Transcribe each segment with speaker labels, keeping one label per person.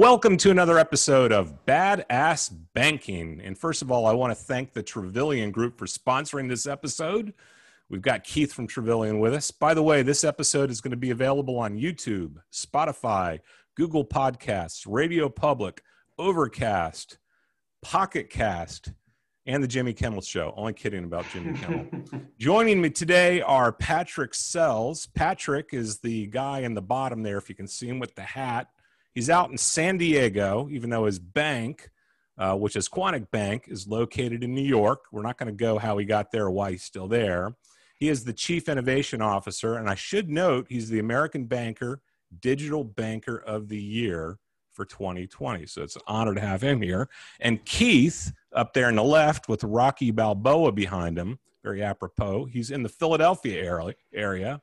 Speaker 1: Welcome to another episode of Badass Banking. And first of all, I want to thank the Travillian Group for sponsoring this episode. We've got Keith from Travillian with us. By the way, this episode is going to be available on YouTube, Spotify, Google Podcasts, Radio Public, Overcast, Pocket Cast, and the Jimmy Kimmel Show. Only kidding about Jimmy Kimmel. Joining me today are Patrick Sells. Patrick is the guy in the bottom there, if you can see him with the hat. He's out in San Diego, even though his bank, uh, which is Quontic Bank, is located in New York. We're not going to go how he got there or why he's still there. He is the Chief Innovation Officer, and I should note he's the American Banker Digital Banker of the Year for 2020. So it's an honor to have him here. And Keith, up there in the left with Rocky Balboa behind him, very apropos, he's in the Philadelphia area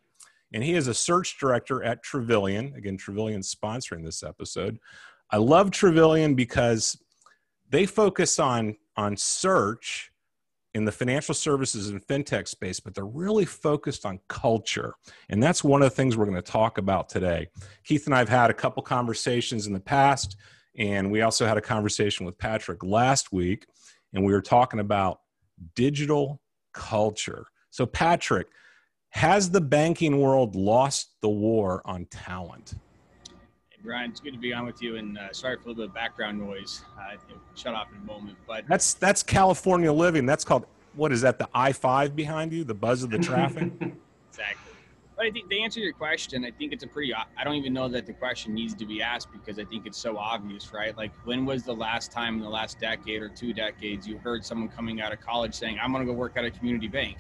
Speaker 1: and he is a search director at Travillian. Again, Travillian sponsoring this episode. I love Travillian because they focus on on search in the financial services and fintech space, but they're really focused on culture. And that's one of the things we're going to talk about today. Keith and I have had a couple conversations in the past, and we also had a conversation with Patrick last week, and we were talking about digital culture. So, Patrick, has the banking world lost the war on talent?
Speaker 2: Hey, Brian, it's good to be on with you. And uh, sorry for a little bit of background noise. Uh, shut off in a moment, but
Speaker 1: that's that's California living. That's called what is that? The I five behind you, the buzz of the traffic.
Speaker 2: exactly. But I think to answer your question, I think it's a pretty. I don't even know that the question needs to be asked because I think it's so obvious, right? Like, when was the last time in the last decade or two decades you heard someone coming out of college saying, "I'm going to go work at a community bank"?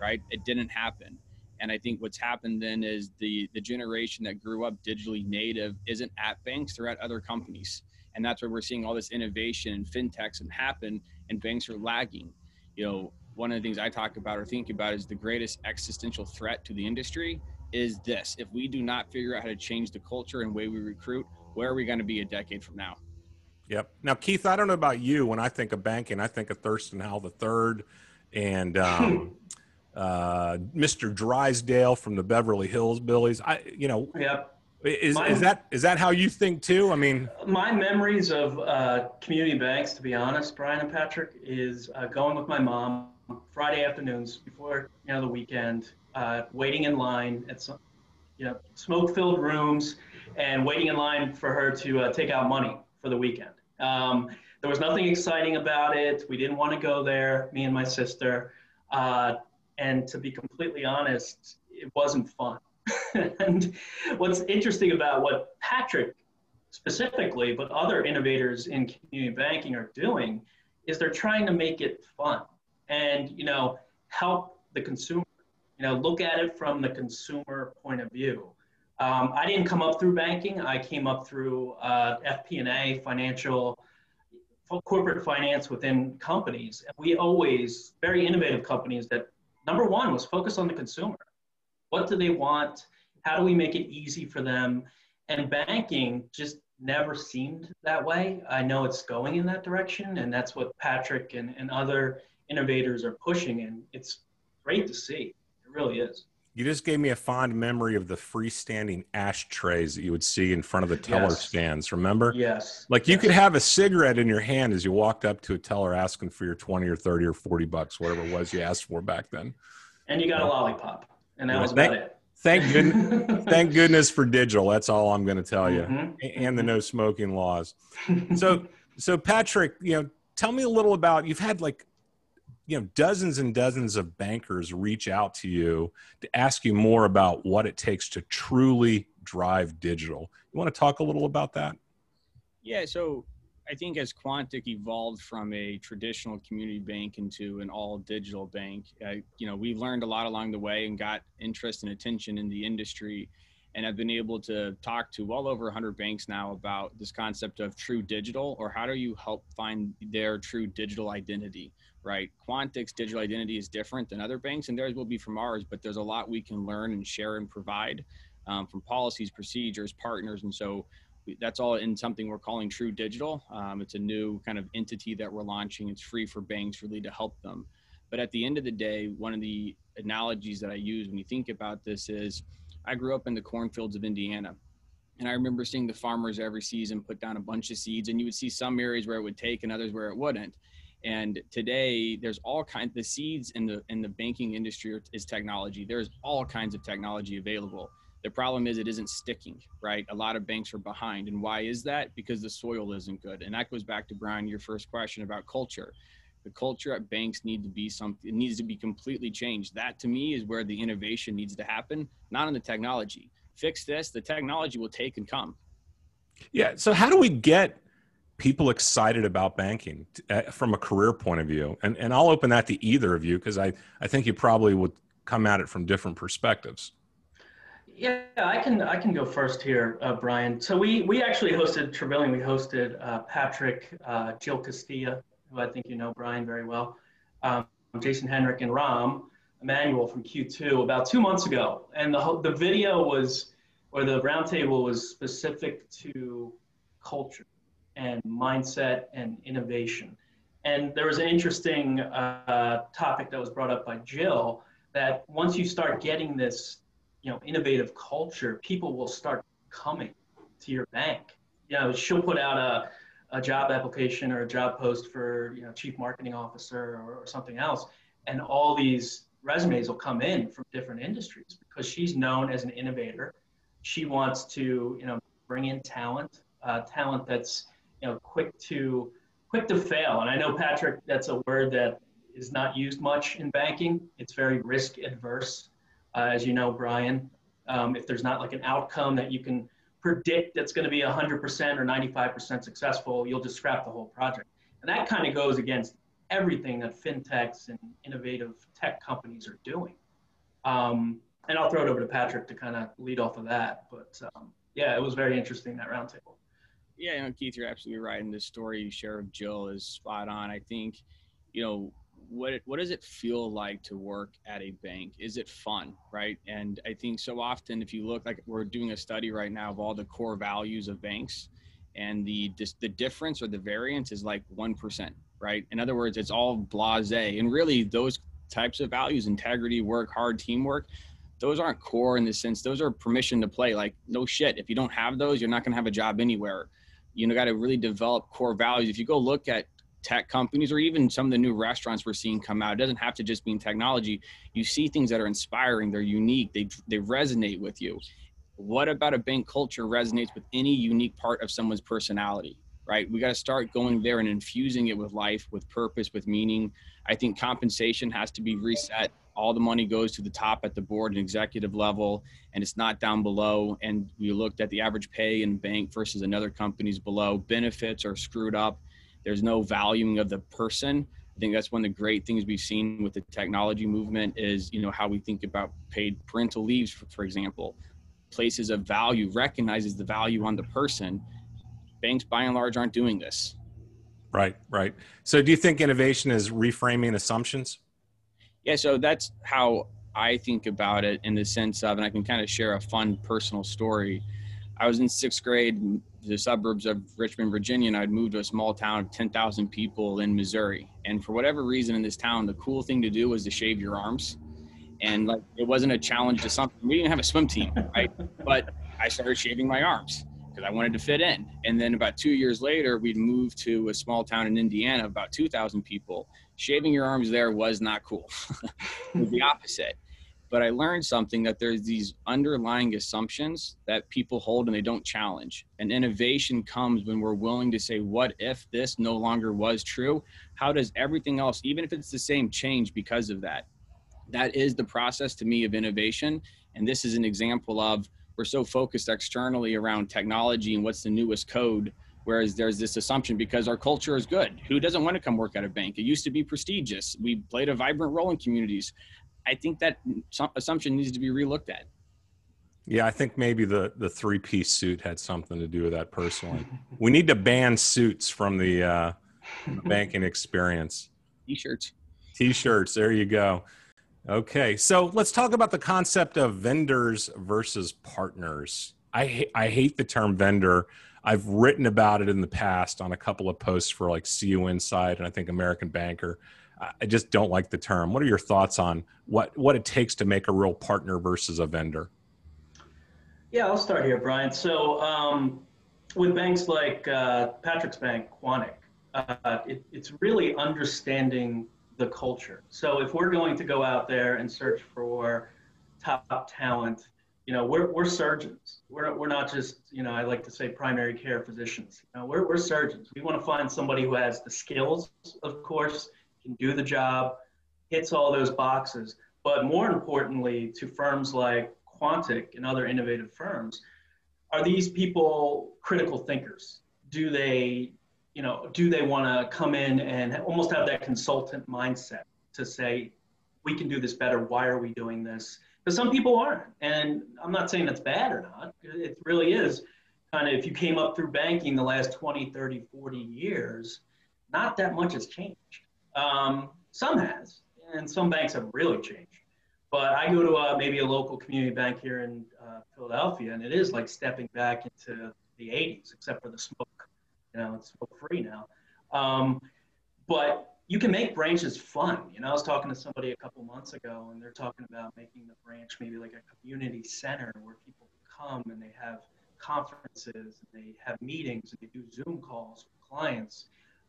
Speaker 2: Right? It didn't happen. And I think what's happened then is the the generation that grew up digitally native isn't at banks; they're at other companies, and that's where we're seeing all this innovation and fintechs and happen, and banks are lagging. You know, one of the things I talk about or think about is the greatest existential threat to the industry is this: if we do not figure out how to change the culture and way we recruit, where are we going to be a decade from now?
Speaker 1: Yep. Now, Keith, I don't know about you. When I think of banking, I think of Thurston Howell the third, and um, uh, Mr. Drysdale from the Beverly Hills Billies. I, you know. Is, my, is that is that how you think too? I mean,
Speaker 3: my memories of uh, community banks, to be honest, Brian and Patrick, is uh, going with my mom Friday afternoons before you know the weekend, uh, waiting in line at some, you know, smoke-filled rooms, and waiting in line for her to uh, take out money for the weekend. Um, there was nothing exciting about it. We didn't want to go there. Me and my sister. Uh, and to be completely honest, it wasn't fun. and what's interesting about what Patrick specifically, but other innovators in community banking are doing is they're trying to make it fun and, you know, help the consumer, you know, look at it from the consumer point of view. Um, I didn't come up through banking. I came up through uh, FP&A, financial, corporate finance within companies. And we always, very innovative companies that number one was focus on the consumer. What do they want? How do we make it easy for them? And banking just never seemed that way. I know it's going in that direction, and that's what Patrick and, and other innovators are pushing, and it's great to see. It really is.
Speaker 1: You just gave me a fond memory of the freestanding ashtrays that you would see in front of the teller yes. stands. Remember?
Speaker 3: Yes.
Speaker 1: Like you
Speaker 3: yes.
Speaker 1: could have a cigarette in your hand as you walked up to a teller asking for your 20 or 30 or 40 bucks, whatever it was you asked for back then.
Speaker 3: And you got a lollipop. And that yeah. was about it.
Speaker 1: Thank goodness, thank goodness for digital. That's all I'm going to tell you. Mm-hmm. And the no smoking laws. So, so Patrick, you know, tell me a little about, you've had like you know dozens and dozens of bankers reach out to you to ask you more about what it takes to truly drive digital. You want to talk a little about that?
Speaker 2: Yeah so i think as Quontic evolved from a traditional community bank into an all digital bank uh, you know we've learned a lot along the way and got interest and attention in the industry and I've been able to talk to well over 100 banks now about this concept of true digital or how do you help find their true digital identity right? Quontic's digital identity is different than other banks, and theirs will be from ours, but there's a lot we can learn and share and provide um, from policies, procedures, partners. And so that's all in something we're calling True Digital. Um, it's a new kind of entity that we're launching. It's free for banks really to help them. But at the end of the day, one of the analogies that I use when you think about this is I grew up in the cornfields of Indiana. And I remember seeing the farmers every season put down a bunch of seeds, and you would see some areas where it would take and others where it wouldn't. And today, there's all kinds. The seeds in the in the banking industry is technology. There's all kinds of technology available. The problem is it isn't sticking, right? A lot of banks are behind, and why is that? Because the soil isn't good. And that goes back to Brian, your first question about culture. The culture at banks need to be something. It needs to be completely changed. That to me is where the innovation needs to happen, not in the technology fix this, the technology will take and come.
Speaker 1: Yeah. So, how do we get people excited about banking uh, from a career point of view? And, and I'll open that to either of you because I, I think you probably would come at it from different perspectives.
Speaker 3: Yeah, I can I can go first here, uh, Brian. So we we actually hosted Travillian. We hosted uh, Patrick, uh, Jill Castilla, who I think you know Brian very well, um, Jason Henrichs, and Ram Emanuel from Q2 about two months ago, and the the video was, or the roundtable was specific to culture and mindset and innovation. And there was an interesting uh, topic that was brought up by Jill that once you start getting this, you know, innovative culture, people will start coming to your bank. You know, she'll put out a, a job application or a job post for, you know, chief marketing officer or, or something else, and all these resumes will come in from different industries because she's known as an innovator. She wants to, you know, bring in talent, uh, talent that's, you know, quick to quick to fail. And I know Patrick, that's a word that is not used much in banking. It's very risk adverse, uh, as you know, Brian. Um, if there's not like an outcome that you can predict that's going to be 100% or 95% successful, you'll just scrap the whole project. And that kind of goes against everything that fintechs and innovative tech companies are doing. Um, and I'll throw it over to Patrick to kind of lead off of that. But um, yeah, it was very interesting that roundtable.
Speaker 2: Yeah, you know, Keith, you're absolutely right. And the story you share of Jill is spot on. I think, you know, what what does it feel like to work at a bank? Is it fun, right? And I think so often, if you look like we're doing a study right now of all the core values of banks, and the the difference or the variance is like one percent, right? In other words, it's all blase. And really, those types of values, integrity, work hard, teamwork, those aren't core in the sense, those are permission to play. Like, no shit. If you don't have those, you're not going to have a job anywhere. You know, got to really develop core values. If you go look at tech companies or even some of the new restaurants we're seeing come out, it doesn't have to just be in technology. You see things that are inspiring, they're unique, they, they resonate with you. What about a bank culture resonates with any unique part of someone's personality? right? We got to start going there and infusing it with life, with purpose, with meaning. I think compensation has to be reset. All the money goes to the top at the board and executive level, and it's not down below. And we looked at the average pay in bank versus another companies below. Benefits are screwed up. There's no valuing of the person. I think that's one of the great things we've seen with the technology movement is, you know, how we think about paid parental leaves, for, for example. Places of value recognizes the value on the person banks by and large aren't doing this.
Speaker 1: Right, right. So do you think innovation is reframing assumptions?
Speaker 2: Yeah, so that's how I think about it in the sense of, and I can kind of share a fun personal story. I was in sixth grade, the suburbs of Richmond, Virginia, and I'd moved to a small town of 10,000 people in Missouri. And for whatever reason in this town, the cool thing to do was to shave your arms. And like, it wasn't a challenge to something. We didn't have a swim team, right? but I started shaving my arms because I wanted to fit in. And then about two years later, we'd moved to a small town in Indiana, about 2,000 people. Shaving your arms there was not cool. it was the opposite. But I learned something that there's these underlying assumptions that people hold and they don't challenge. And innovation comes when we're willing to say, what if this no longer was true? How does everything else, even if it's the same, change because of that? That is the process to me of innovation. And this is an example of we're so focused externally around technology and what's the newest code whereas there's this assumption because our culture is good who doesn't want to come work at a bank it used to be prestigious we played a vibrant role in communities i think that assumption needs to be relooked at
Speaker 1: yeah i think maybe the the three piece suit had something to do with that personally we need to ban suits from the uh, banking experience
Speaker 2: t-shirts
Speaker 1: t-shirts there you go Okay, so let's talk about the concept of vendors versus partners. I I hate the term vendor. I've written about it in the past on a couple of posts for like CU Insight and I think American Banker. I just don't like the term. What are your thoughts on what what it takes to make a real partner versus a vendor?
Speaker 3: Yeah, I'll start here, Brian. So um, with banks like uh, Patrick's Bank, Quontic, uh, it, it's really understanding the culture. So if we're going to go out there and search for top talent, you know, we're, we're surgeons. We're, we're not just, you know, I like to say primary care physicians. You know, we're, we're surgeons. We want to find somebody who has the skills, of course, can do the job, hits all those boxes. But more importantly, to firms like Quontic and other innovative firms, are these people critical thinkers? Do they, you know, do they want to come in and almost have that consultant mindset to say, we can do this better. Why are we doing this? Because some people aren't. And I'm not saying that's bad or not. It really is kind of, if you came up through banking the last 20, 30, 40 years, not that much has changed. Um, some has, and some banks have really changed. But I go to a, maybe a local community bank here in uh, Philadelphia, and it is like stepping back into the 80s, except for the smoke. You know, it's smoke free now. Um, but you can make branches fun. You know, I was talking to somebody a couple months ago, and they're talking about making the branch maybe like a community center where people come and they have conferences, and they have meetings, and they do Zoom calls with clients.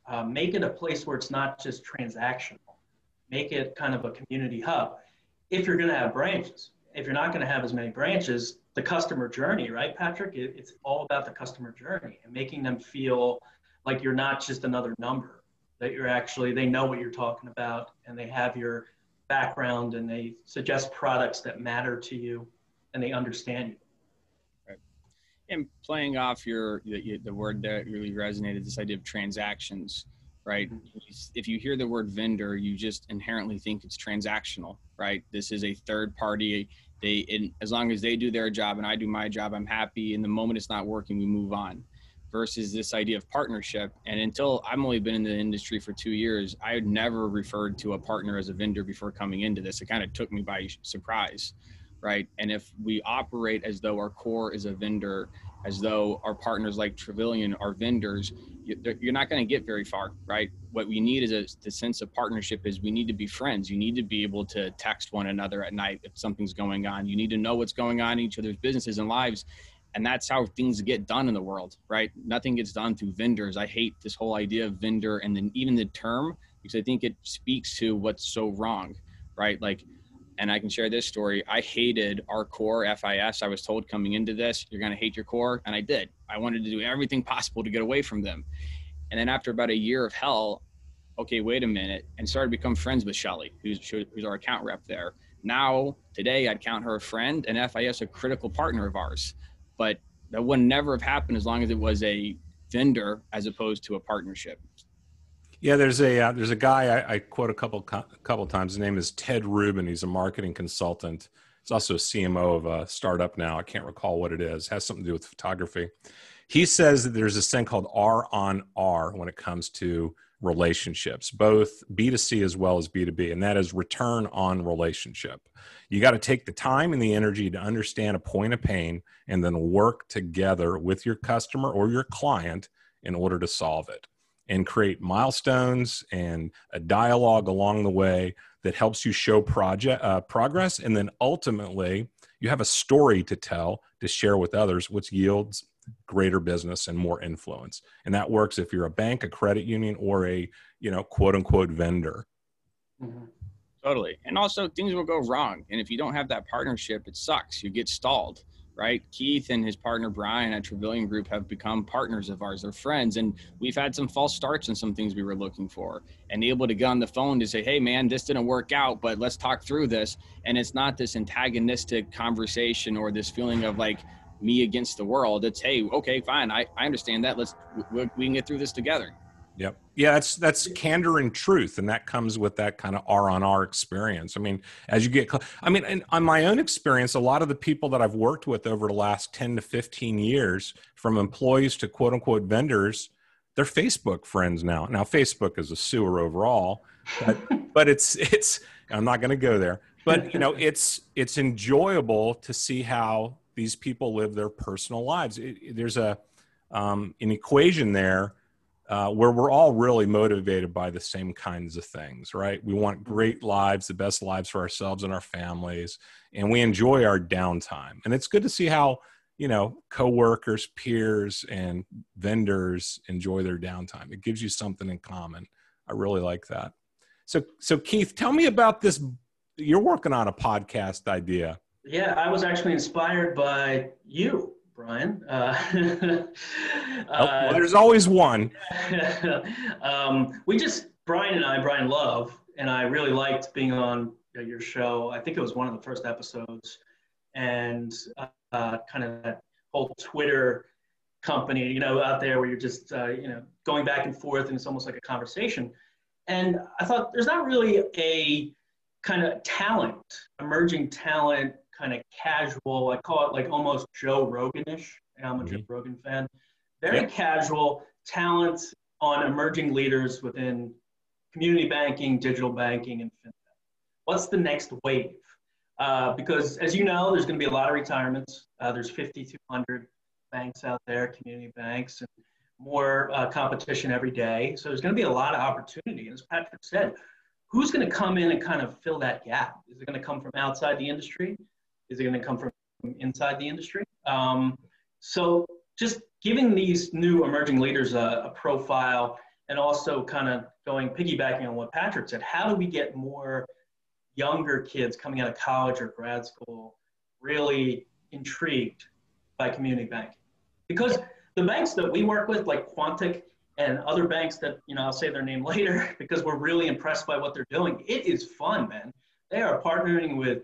Speaker 3: Uh, make it a place where it's not just transactional. Make it kind of a community hub if you're going to have branches. If you're not going to have as many branches, the customer journey, right, Patrick? It, it's all about the customer journey and making them feel like you're not just another number, that you're actually, they know what you're talking about and they have your background and they suggest products that matter to you and they understand you.
Speaker 2: And playing off your, the, the word that really resonated, this idea of transactions right? Mm-hmm. If you hear the word vendor, you just inherently think it's transactional, right? This is a third party. They, in, as long as they do their job and I do my job, I'm happy. And the moment it's not working, we move on. Versus this idea of partnership. And until I've only been in the industry for two years, I had never referred to a partner as a vendor before coming into this. It kind of took me by surprise, right? And if we operate as though our core is a vendor, as though our partners like Travillian are vendors, you're not going to get very far, right? What we need is a the sense of partnership is we need to be friends. You need to be able to text one another at night if something's going on. You need to know what's going on in each other's businesses and lives. And that's how things get done in the world, right? Nothing gets done through vendors. I hate this whole idea of vendor and then even the term because I think it speaks to what's so wrong, right? Like and I can share this story. I hated our core FIS. I was told coming into this, you're going to hate your core. And I did. I wanted to do everything possible to get away from them. And then after about a year of hell, okay, wait a minute, and started to become friends with Shelly, who's, who's our account rep there. Now, today, I'd count her a friend and FIS a critical partner of ours. But that would never have happened as long as it was a vendor as opposed to a partnership.
Speaker 1: Yeah, there's a uh, there's a guy I, I quote a couple a couple times. His name is Ted Rubin. He's a marketing consultant. He's also a CMO of a startup now. I can't recall what it is. It has something to do with photography. He says that there's this thing called R on R when it comes to relationships, both B2C as well as B2B, and that is return on relationship. You got to take the time and the energy to understand a point of pain and then work together with your customer or your client in order to solve it and create milestones and a dialogue along the way that helps you show project uh, progress. And then ultimately you have a story to tell to share with others which yields greater business and more influence. And that works if you're a bank a credit union or a you know quote unquote vendor.
Speaker 2: Mm-hmm. totally. And also things will go wrong. And if you don't have that partnership it sucks. You get stalled right? Keith and his partner Brian at Travillian Group have become partners of ours. They're friends, and we've had some false starts in some things we were looking for, and able to get on the phone to say, "Hey, man, this didn't work out, but let's talk through this." And it's not this antagonistic conversation or this feeling of like me against the world. It's, "Hey, okay, fine, I, I understand that. Let's we, we can get through this together."
Speaker 1: Yep. Yeah, that's that's candor and truth, and that comes with that kind of R on R experience. I mean, as you get, I mean, and on my own experience, a lot of the people that I've worked with over the last ten to fifteen years, from employees to quote unquote vendors, they're Facebook friends now. Now, Facebook is a sewer overall, but but it's it's. I'm not going to go there, but you know, it's it's enjoyable to see how these people live their personal lives. It, there's a um, an equation there uh, where we're all really motivated by the same kinds of things, right? We want mm-hmm. great lives, the best lives for ourselves and our families, and we enjoy our downtime. And it's good to see how you know, coworkers, peers, and vendors enjoy their downtime. It gives you something in common. I really like that. So, so Keith, tell me about this. You're working on a podcast idea.
Speaker 3: Yeah, I was actually inspired by you, Brian. Uh,
Speaker 1: oh, well, there's always one.
Speaker 3: um, we just Brian and I, Brian Love, and I really liked being on your show. I think it was one of the first episodes, and uh, kind of that whole Twitter company, you know, out there where you're just, uh, you know, going back and forth, and it's almost like a conversation. And I thought there's not really a kind of talent, emerging talent, kind of casual. I call it like almost Joe Roganish. I'm a mm-hmm. Joe Rogan fan. Very casual talent on emerging leaders within community banking, digital banking, and fintech. What's the next wave? Uh, because as you know, there's going to be a lot of retirements. Uh, there's 5,200 banks out there, community banks, and more uh, competition every day. So there's going to be a lot of opportunity. And as Patrick said, who's going to come in and kind of fill that gap? Is it going to come from outside the industry? Is it going to come from inside the industry? Um, so just giving these new emerging leaders a, a profile and also kind of going piggybacking on what Patrick said, how do we get more younger kids coming out of college or grad school really intrigued by community banking? Because the banks that we work with, like Quontic and other banks that, you know, I'll say their name later because we're really impressed by what they're doing. It is fun, man. They are partnering with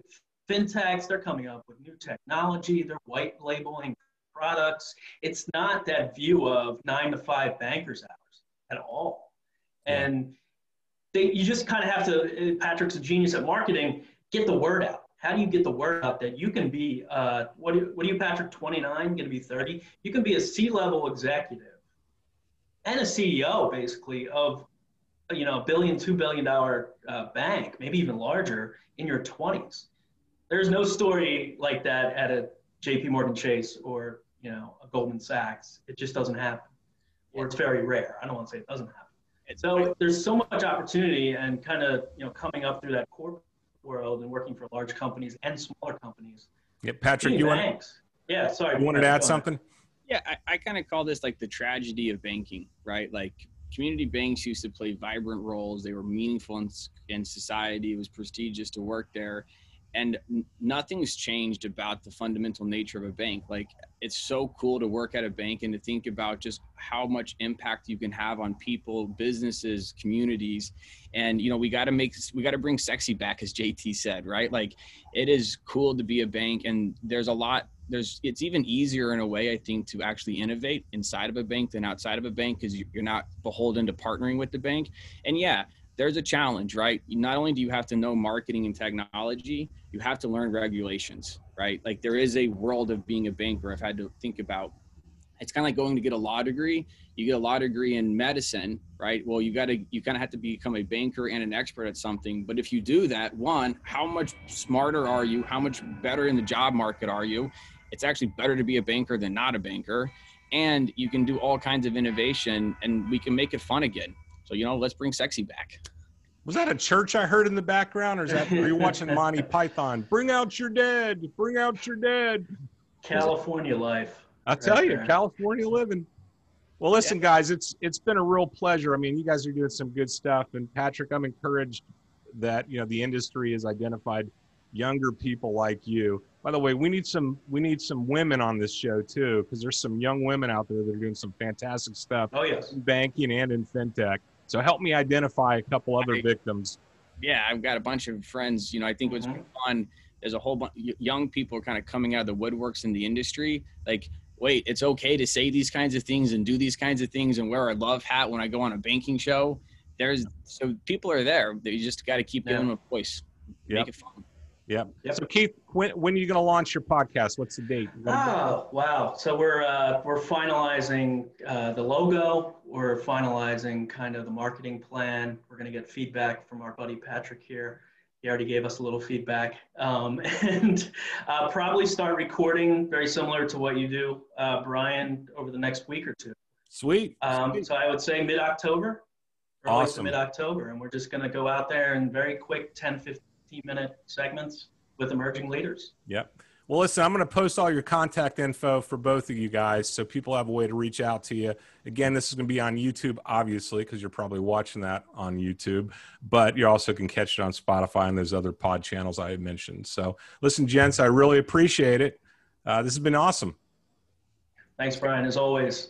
Speaker 3: fintechs, they're coming up with new technology, they're white labeling products. It's not that view of nine to five bankers hours at all. And they, you just kind of have to, Patrick's a genius at marketing, get the word out. How do you get the word out that you can be, uh, what, do, what are you, Patrick, 29, going to be 30? You can be a C level executive and a CEO, basically, of you know, a billion, two billion dollar uh, bank, maybe even larger in your 20s. There's no story like that at a JP Morgan Chase or, you know, a Goldman Sachs. It just doesn't happen. Or it's very rare. I don't want to say it doesn't happen. So there's so much opportunity and kind of, you know, coming up through that corporate world and working for large companies and smaller companies.
Speaker 1: Yeah, Patrick, you want
Speaker 3: Yeah, sorry.
Speaker 1: You wanted to add something?
Speaker 2: Yeah, I, I kind of call this like the tragedy of banking, right? Like community banks used to play vibrant roles. They were meaningful in, in society. It was prestigious to work there and nothing's changed about the fundamental nature of a bank. Like it's so cool to work at a bank and to think about just how much impact you can have on people businesses communities. And you know we got to make we got to bring sexy back as jt said right? Like it is cool to be a bank and there's a lot there's it's even easier in a way i think to actually innovate inside of a bank than outside of a bank because you're not beholden to partnering with the bank. And yeah there's a challenge, right? Not only do you have to know marketing and technology, you have to learn regulations, right? Like there is a world of being a banker I've had to think about. It's kind of like going to get a law degree. You get a law degree in medicine, right? Well, you got to, you kind of have to become a banker and an expert at something. But if you do that, one, how much smarter are you? How much better in the job market are you? It's actually better to be a banker than not a banker. And you can do all kinds of innovation and we can make it fun again so you know, let's bring sexy back.
Speaker 1: Was that a church I heard in the background, or is that are you watching Monty Python? Bring out your dead. Bring out your dead.
Speaker 3: California life.
Speaker 1: I tell right you, there. California living. Well, listen, yeah. guys, it's it's been a real pleasure. I mean, you guys are doing some good stuff, and Patrick, I'm encouraged that you know the industry has identified younger people like you. By the way, we need some we need some women on this show too, because there's some young women out there that are doing some fantastic stuff.
Speaker 3: Oh yes,
Speaker 1: in banking and in fintech. So help me identify a couple other I, victims.
Speaker 2: Yeah, I've got a bunch of friends. You know, I think what's mm-hmm. fun. There's a whole bunch young people are kind of coming out of the woodworks in the industry. Like, wait, it's okay to say these kinds of things and do these kinds of things and wear a love hat when I go on a banking show. There's so people are there. You just got to keep giving them a voice. Yep. Make it fun.
Speaker 1: Yep. yep. So Keith, when, when are you going to launch your podcast? What's the date?
Speaker 3: Oh, wow. So we're uh, we're finalizing uh, the logo. We're finalizing kind of the marketing plan. We're going to get feedback from our buddy Patrick here. He already gave us a little feedback, um, and uh, probably start recording very similar to what you do, uh, Brian, over the next week or two.
Speaker 1: Sweet.
Speaker 3: Um,
Speaker 1: Sweet.
Speaker 3: So I would say mid October.
Speaker 1: Awesome.
Speaker 3: Mid October, and we're just going to go out there and very quick 10, 15 minute segments with emerging leaders.
Speaker 1: Yep. Well, listen, I'm going to post all your contact info for both of you guys so people have a way to reach out to you. Again, this is going to be on YouTube, obviously, because you're probably watching that on YouTube, but you also can catch it on Spotify and those other pod channels I had mentioned. So, listen, gents, I really appreciate it. Uh, this has been awesome.
Speaker 3: Thanks, Brian, as always.